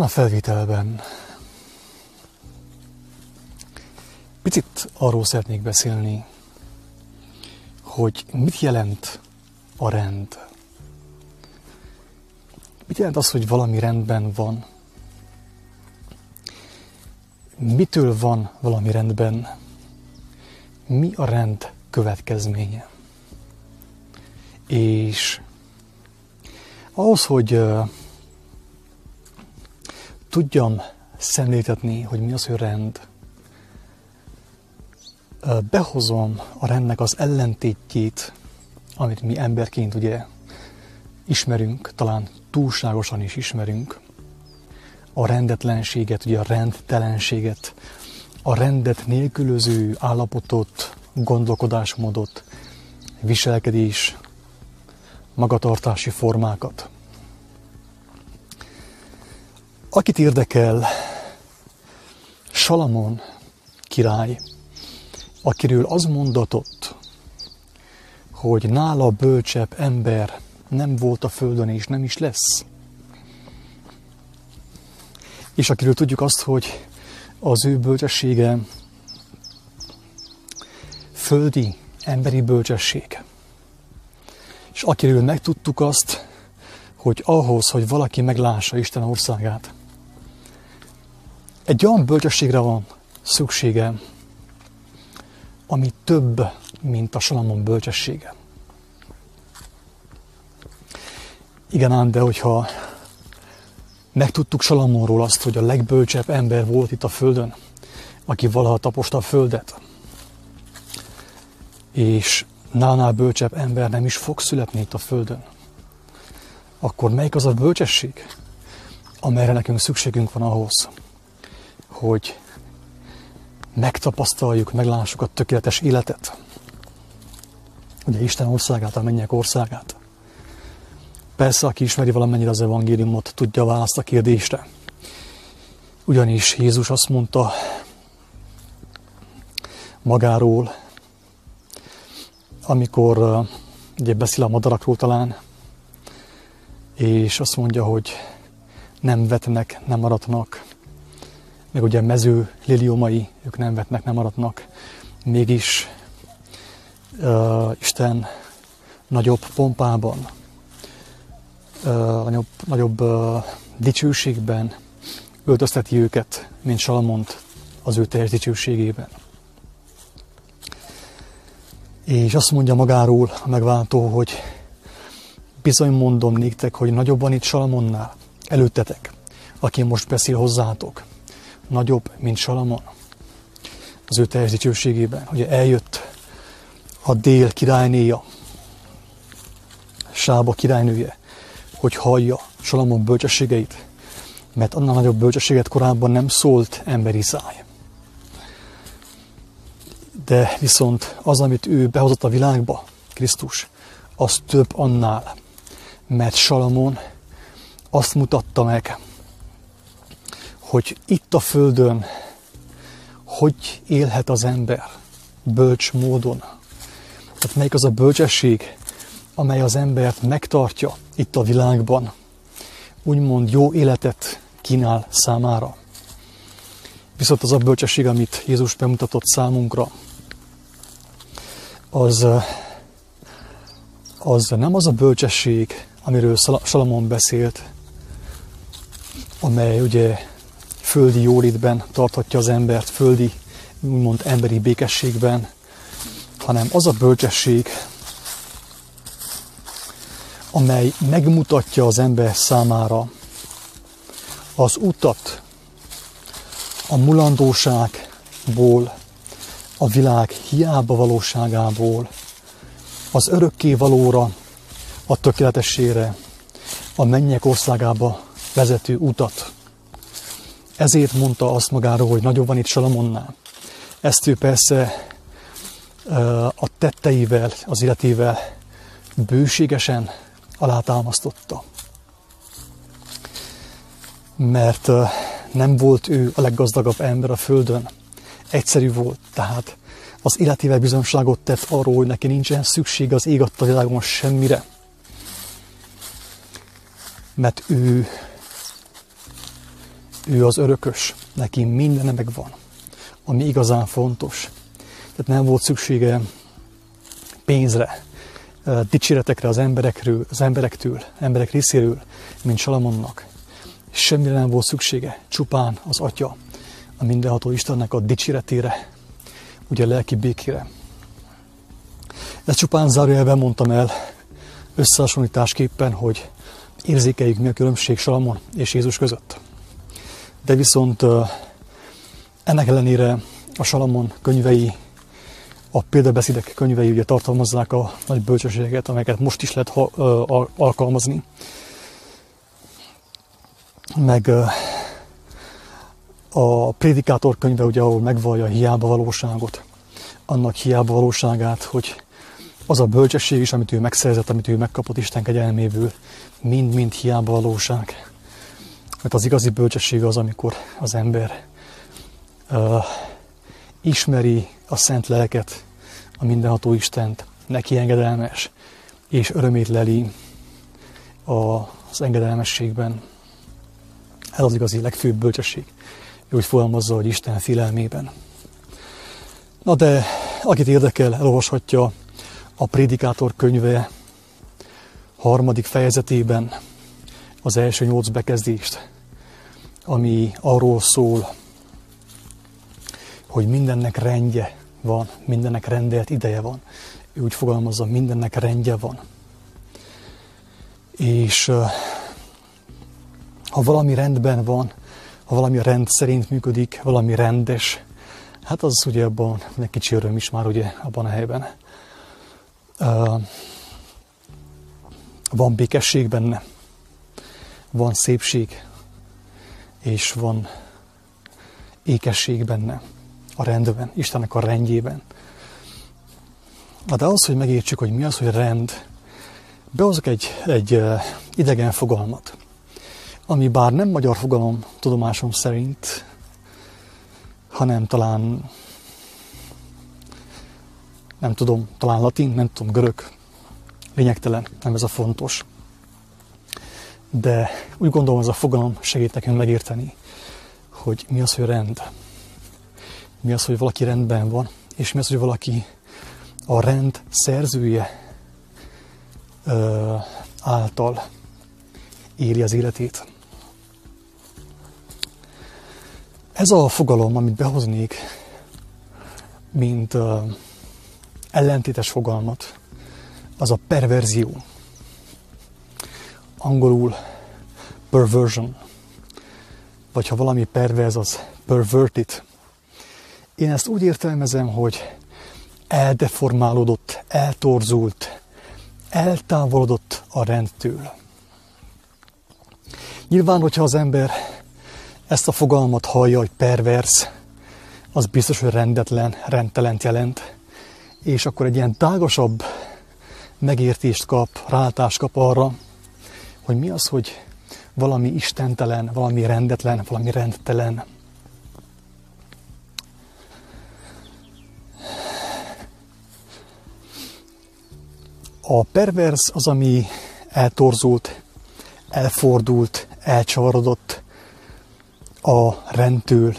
a felvételben picit arról szeretnék beszélni, hogy mit jelent a rend. Mit jelent az, hogy valami rendben van? Mitől van valami rendben? Mi a rend következménye? És ahhoz, hogy tudjam szemléltetni, hogy mi az, hogy rend, behozom a rendnek az ellentétjét, amit mi emberként ugye ismerünk, talán túlságosan is ismerünk, a rendetlenséget, ugye a rendtelenséget, a rendet nélkülöző állapotot, gondolkodásmódot, viselkedés, magatartási formákat. Akit érdekel, Salamon király, akiről az mondatott, hogy nála bölcsebb ember nem volt a földön és nem is lesz. És akiről tudjuk azt, hogy az ő bölcsessége földi, emberi bölcsesség. És akiről megtudtuk azt, hogy ahhoz, hogy valaki meglássa Isten országát, egy olyan bölcsességre van szüksége, ami több, mint a Salamon bölcsessége. Igen ám, de hogyha megtudtuk Salamonról azt, hogy a legbölcsebb ember volt itt a Földön, aki valaha taposta a Földet, és nálnál bölcsebb ember nem is fog születni itt a Földön, akkor melyik az a bölcsesség, amelyre nekünk szükségünk van ahhoz, hogy megtapasztaljuk, meglássuk a tökéletes életet, ugye Isten országát, a mennyek országát. Persze, aki ismeri valamennyire az evangéliumot, tudja a választ a kérdésre. Ugyanis Jézus azt mondta magáról, amikor ugye beszél a madarakról talán, és azt mondja, hogy nem vetnek, nem maradnak, meg ugye mező liliomai, ők nem vetnek, nem maradnak, mégis uh, Isten nagyobb pompában, uh, nagyobb, nagyobb uh, dicsőségben öltözteti őket, mint Salamont az ő teljes dicsőségében. És azt mondja magáról a megváltó, hogy bizony mondom néktek, hogy nagyobb van itt Salamonnál, előttetek, aki most beszél hozzátok. Nagyobb, mint Salamon. Az ő teljes dicsőségében. Ugye eljött a dél királynéja, Sába királynője, hogy hallja Salamon bölcsességeit, mert annál nagyobb bölcsességet korábban nem szólt emberi száj de viszont az, amit ő behozott a világba, Krisztus, az több annál, mert Salamon azt mutatta meg, hogy itt a Földön hogy élhet az ember bölcs módon. Tehát melyik az a bölcsesség, amely az embert megtartja itt a világban, úgymond jó életet kínál számára. Viszont az a bölcsesség, amit Jézus bemutatott számunkra, az, az nem az a bölcsesség, amiről Salamon beszélt, amely ugye földi jólétben tarthatja az embert, földi, úgymond emberi békességben, hanem az a bölcsesség, amely megmutatja az ember számára az utat a mulandóságból a világ hiába valóságából, az örökké valóra, a tökéletesére, a mennyek országába vezető utat. Ezért mondta azt magáról, hogy nagyobb van itt Salamonnál. Ezt ő persze a tetteivel, az életével bőségesen alátámasztotta. Mert nem volt ő a leggazdagabb ember a Földön, egyszerű volt, tehát az életével bizonságot tett arról, hogy neki nincsen szükség az ég adta világon semmire. Mert ő Ő az örökös, neki minden megvan, ami igazán fontos. Tehát nem volt szüksége pénzre, dicséretekre az emberekről, az emberektől, emberek részéről, mint Salamonnak. Semmire nem volt szüksége, csupán az Atya, a mindenható Istennek a dicséretére, ugye a lelki békére. Ezt csupán zárójelben mondtam el összehasonlításképpen, hogy érzékeljük mi a különbség Salamon és Jézus között. De viszont ennek ellenére a Salamon könyvei, a példabeszédek könyvei ugye tartalmazzák a nagy bölcsességet, amelyeket most is lehet alkalmazni. Meg a prédikátor könyve, ugye, ahol megvallja a hiába valóságot, annak hiába valóságát, hogy az a bölcsesség is, amit ő megszerzett, amit ő megkapott Isten kegyelméből, mind-mind hiába valóság. Mert az igazi bölcsesség az, amikor az ember uh, ismeri a szent lelket, a mindenható Istent, neki engedelmes, és örömét leli az engedelmességben. Ez az igazi legfőbb bölcsesség. Ő úgy fogalmazza, hogy Isten félelmében. Na de, akit érdekel, elolvashatja a Prédikátor könyve harmadik fejezetében az első nyolc bekezdést, ami arról szól, hogy mindennek rendje van, mindennek rendelt ideje van. Ő úgy fogalmazza, mindennek rendje van. És ha valami rendben van, ha valami rend szerint működik, valami rendes, hát az ugye abban egy kicsi öröm is már ugye abban a helyben. Van békesség benne, van szépség, és van ékesség benne, a rendben, Istennek a rendjében. De az, hogy megértsük, hogy mi az, hogy rend, behozok egy, egy idegen fogalmat, ami bár nem magyar fogalom tudomásom szerint, hanem talán nem tudom, talán latin, nem tudom, görög, lényegtelen, nem ez a fontos. De úgy gondolom, ez a fogalom segít nekünk megérteni, hogy mi az, hogy rend. Mi az, hogy valaki rendben van, és mi az, hogy valaki a rend szerzője ö, által éli az életét. Ez a fogalom, amit behoznék, mint ö, ellentétes fogalmat, az a perverzió. Angolul perversion, vagy ha valami perverz, az perverted. Én ezt úgy értelmezem, hogy eldeformálódott, eltorzult, eltávolodott a rendtől. Nyilván, hogyha az ember ezt a fogalmat hallja, hogy pervers, az biztos, hogy rendetlen, rendtelent jelent és akkor egy ilyen tágasabb megértést kap, rálátást kap arra, hogy mi az, hogy valami istentelen, valami rendetlen, valami rendtelen. A pervers az, ami eltorzult, elfordult, elcsavarodott a rendtől.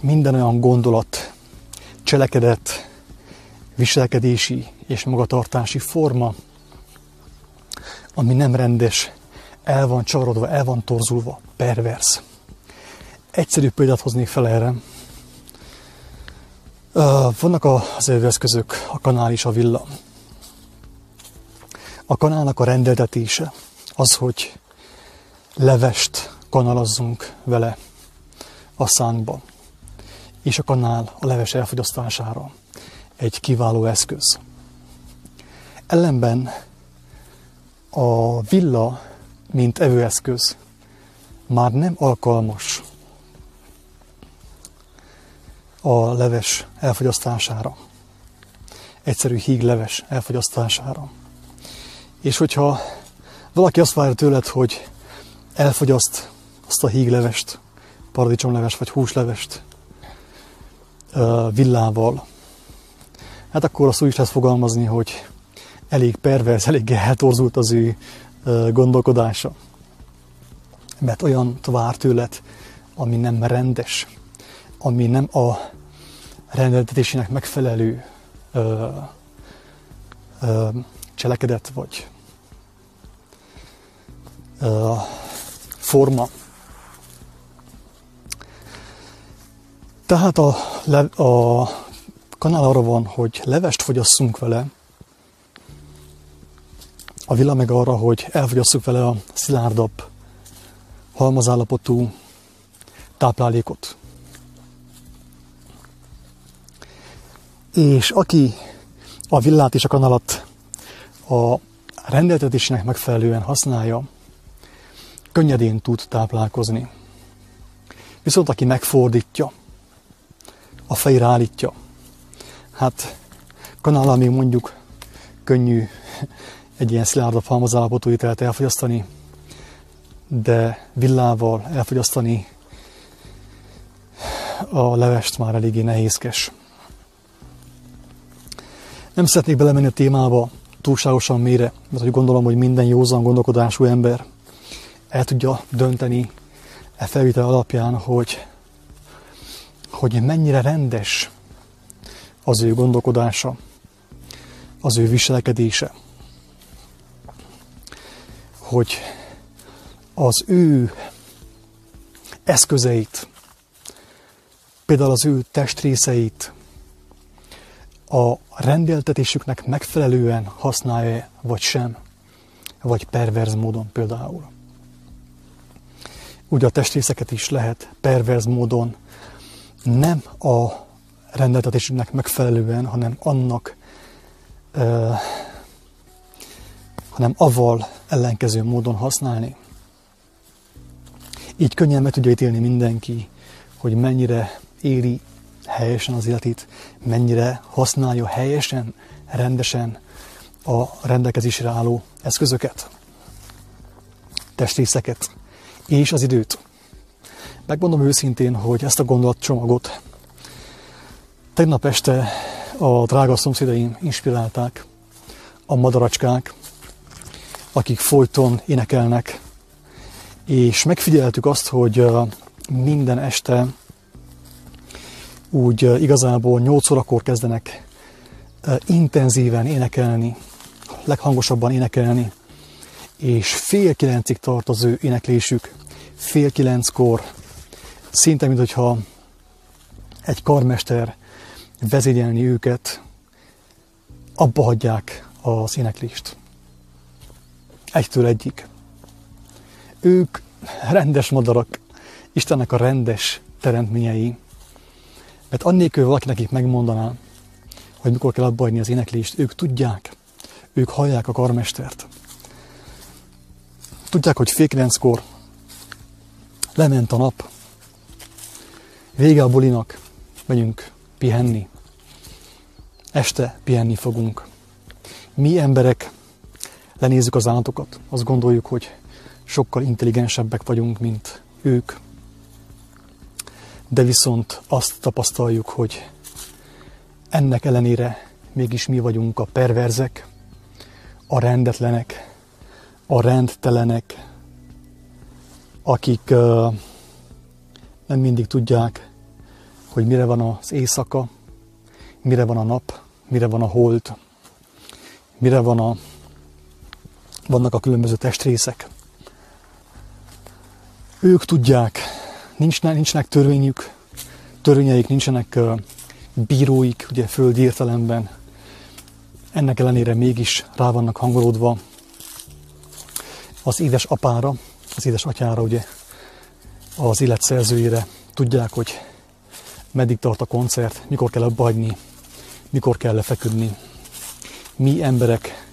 Minden olyan gondolat, cselekedet, viselkedési és magatartási forma, ami nem rendes, el van csarodva, el van torzulva, pervers. Egyszerű példát hoznék fel erre. Vannak az eszközök, a kanál és a villa. A kanálnak a rendeltetése az, hogy levest kanalazzunk vele a szánkba és a kanál a leves elfogyasztására egy kiváló eszköz. Ellenben a villa, mint evőeszköz, már nem alkalmas a leves elfogyasztására. Egyszerű hígleves elfogyasztására. És hogyha valaki azt várja tőled, hogy elfogyaszt azt a híglevest, paradicsomleves vagy húslevest, villával, hát akkor azt úgy is lehet fogalmazni, hogy elég pervers, elég eltorzult az ő gondolkodása. mert olyan vár tőled, ami nem rendes, ami nem a rendeltetésének megfelelő ö, ö, cselekedet vagy ö, forma. Tehát a, a kanál arra van, hogy levest fogyasszunk vele, a villa meg arra, hogy elfogyasszuk vele a szilárdabb, halmazállapotú táplálékot. És aki a villát és a kanalat a rendeltetésnek megfelelően használja, könnyedén tud táplálkozni. Viszont aki megfordítja, a fejre állítja, hát kanállal még mondjuk könnyű egy ilyen szilárdabb halmazállapotú ételt elfogyasztani, de villával elfogyasztani a levest már eléggé nehézkes. Nem szeretnék belemenni a témába túlságosan mélyre, mert hogy gondolom, hogy minden józan gondolkodású ember el tudja dönteni e felvétel alapján, hogy, hogy mennyire rendes az ő gondolkodása, az ő viselkedése. Hogy az ő eszközeit, például az ő testrészeit a rendeltetésüknek megfelelően használja vagy sem, vagy perverz módon például. Ugye a testrészeket is lehet perverz módon nem a rendeltetésüknek megfelelően, hanem annak, hanem avval ellenkező módon használni. Így könnyen meg tudja ítélni mindenki, hogy mennyire éri helyesen az életét, mennyire használja helyesen, rendesen a rendelkezésre álló eszközöket, testrészeket és az időt. Megmondom őszintén, hogy ezt a gondolatcsomagot tegnap este a drága szomszédaim inspirálták, a madaracskák, akik folyton énekelnek, és megfigyeltük azt, hogy minden este úgy igazából 8 órakor kezdenek intenzíven énekelni, leghangosabban énekelni, és fél kilencig tart az ő éneklésük, fél kilenckor, szinte mintha egy karmester vezényelni őket, abba hagyják az éneklést. Egytől egyik. Ők rendes madarak, Istennek a rendes teremtményei, mert annélkül valaki nekik megmondaná, hogy mikor kell abba az éneklést, ők tudják, ők hallják a karmestert. Tudják, hogy fél kilenckor lement a nap, vége a bulinak, megyünk pihenni. Este pihenni fogunk. Mi emberek lenézzük az állatokat, azt gondoljuk, hogy sokkal intelligensebbek vagyunk, mint ők. De viszont azt tapasztaljuk, hogy ennek ellenére mégis mi vagyunk a perverzek, a rendetlenek, a rendtelenek, akik uh, nem mindig tudják, hogy mire van az éjszaka, mire van a nap, mire van a hold, mire van a, vannak a különböző testrészek. Ők tudják, nincs, nincsenek törvényük, törvényeik, nincsenek bíróik, ugye földi értelemben. Ennek ellenére mégis rá vannak hangolódva az édes apára, az édes atyára, ugye az élet szerzőjére. Tudják, hogy meddig tart a koncert, mikor kell abbahagyni, mikor kell lefeküdni. Mi emberek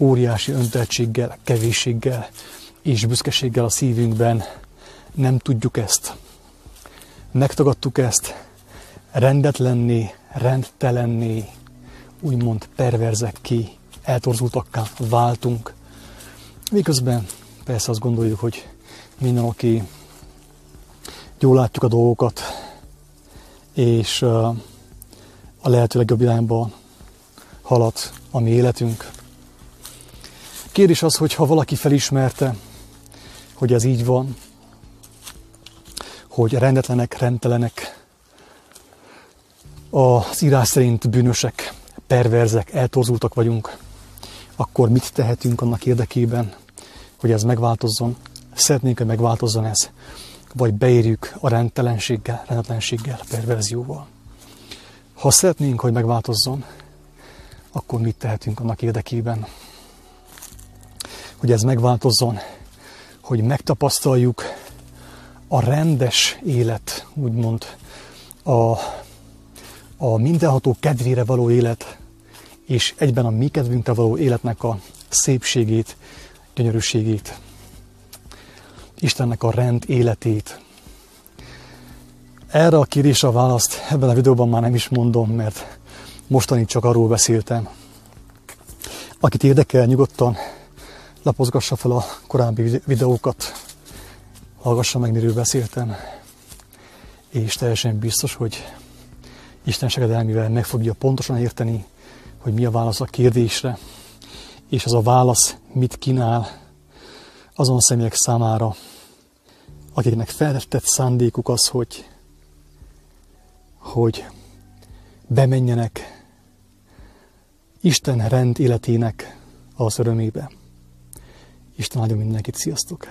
óriási önteltséggel, kevésséggel és büszkeséggel a szívünkben nem tudjuk ezt megtagadtuk ezt, rendetlenné, rendtelenné, úgymond perverzekké, eltorzultakká váltunk. Miközben persze azt gondoljuk, hogy minden oké, jól látjuk a dolgokat, és a lehető legjobb irányba halad a mi életünk. Kérdés az, hogy ha valaki felismerte, hogy ez így van, hogy rendetlenek, rendtelenek, az írás szerint bűnösek, perverzek, eltorzultak vagyunk, akkor mit tehetünk annak érdekében, hogy ez megváltozzon? Szeretnénk, hogy megváltozzon ez, vagy beérjük a rendtelenséggel, rendetlenséggel, perverzióval. Ha szeretnénk, hogy megváltozzon, akkor mit tehetünk annak érdekében, hogy ez megváltozzon, hogy megtapasztaljuk a rendes élet, úgymond a, a mindenható kedvére való élet, és egyben a mi kedvünkre való életnek a szépségét, gyönyörűségét, Istennek a rend életét. Erre a kérdésre a választ ebben a videóban már nem is mondom, mert mostani csak arról beszéltem. Akit érdekel, nyugodtan lapozgassa fel a korábbi videókat, hallgassa meg, miről beszéltem, és teljesen biztos, hogy Isten segedelmivel meg fogja pontosan érteni, hogy mi a válasz a kérdésre, és az a válasz mit kínál azon személyek számára, akiknek feltett szándékuk az, hogy, hogy bemenjenek Isten rend életének az örömébe. Isten áldjon mindenkit, sziasztok!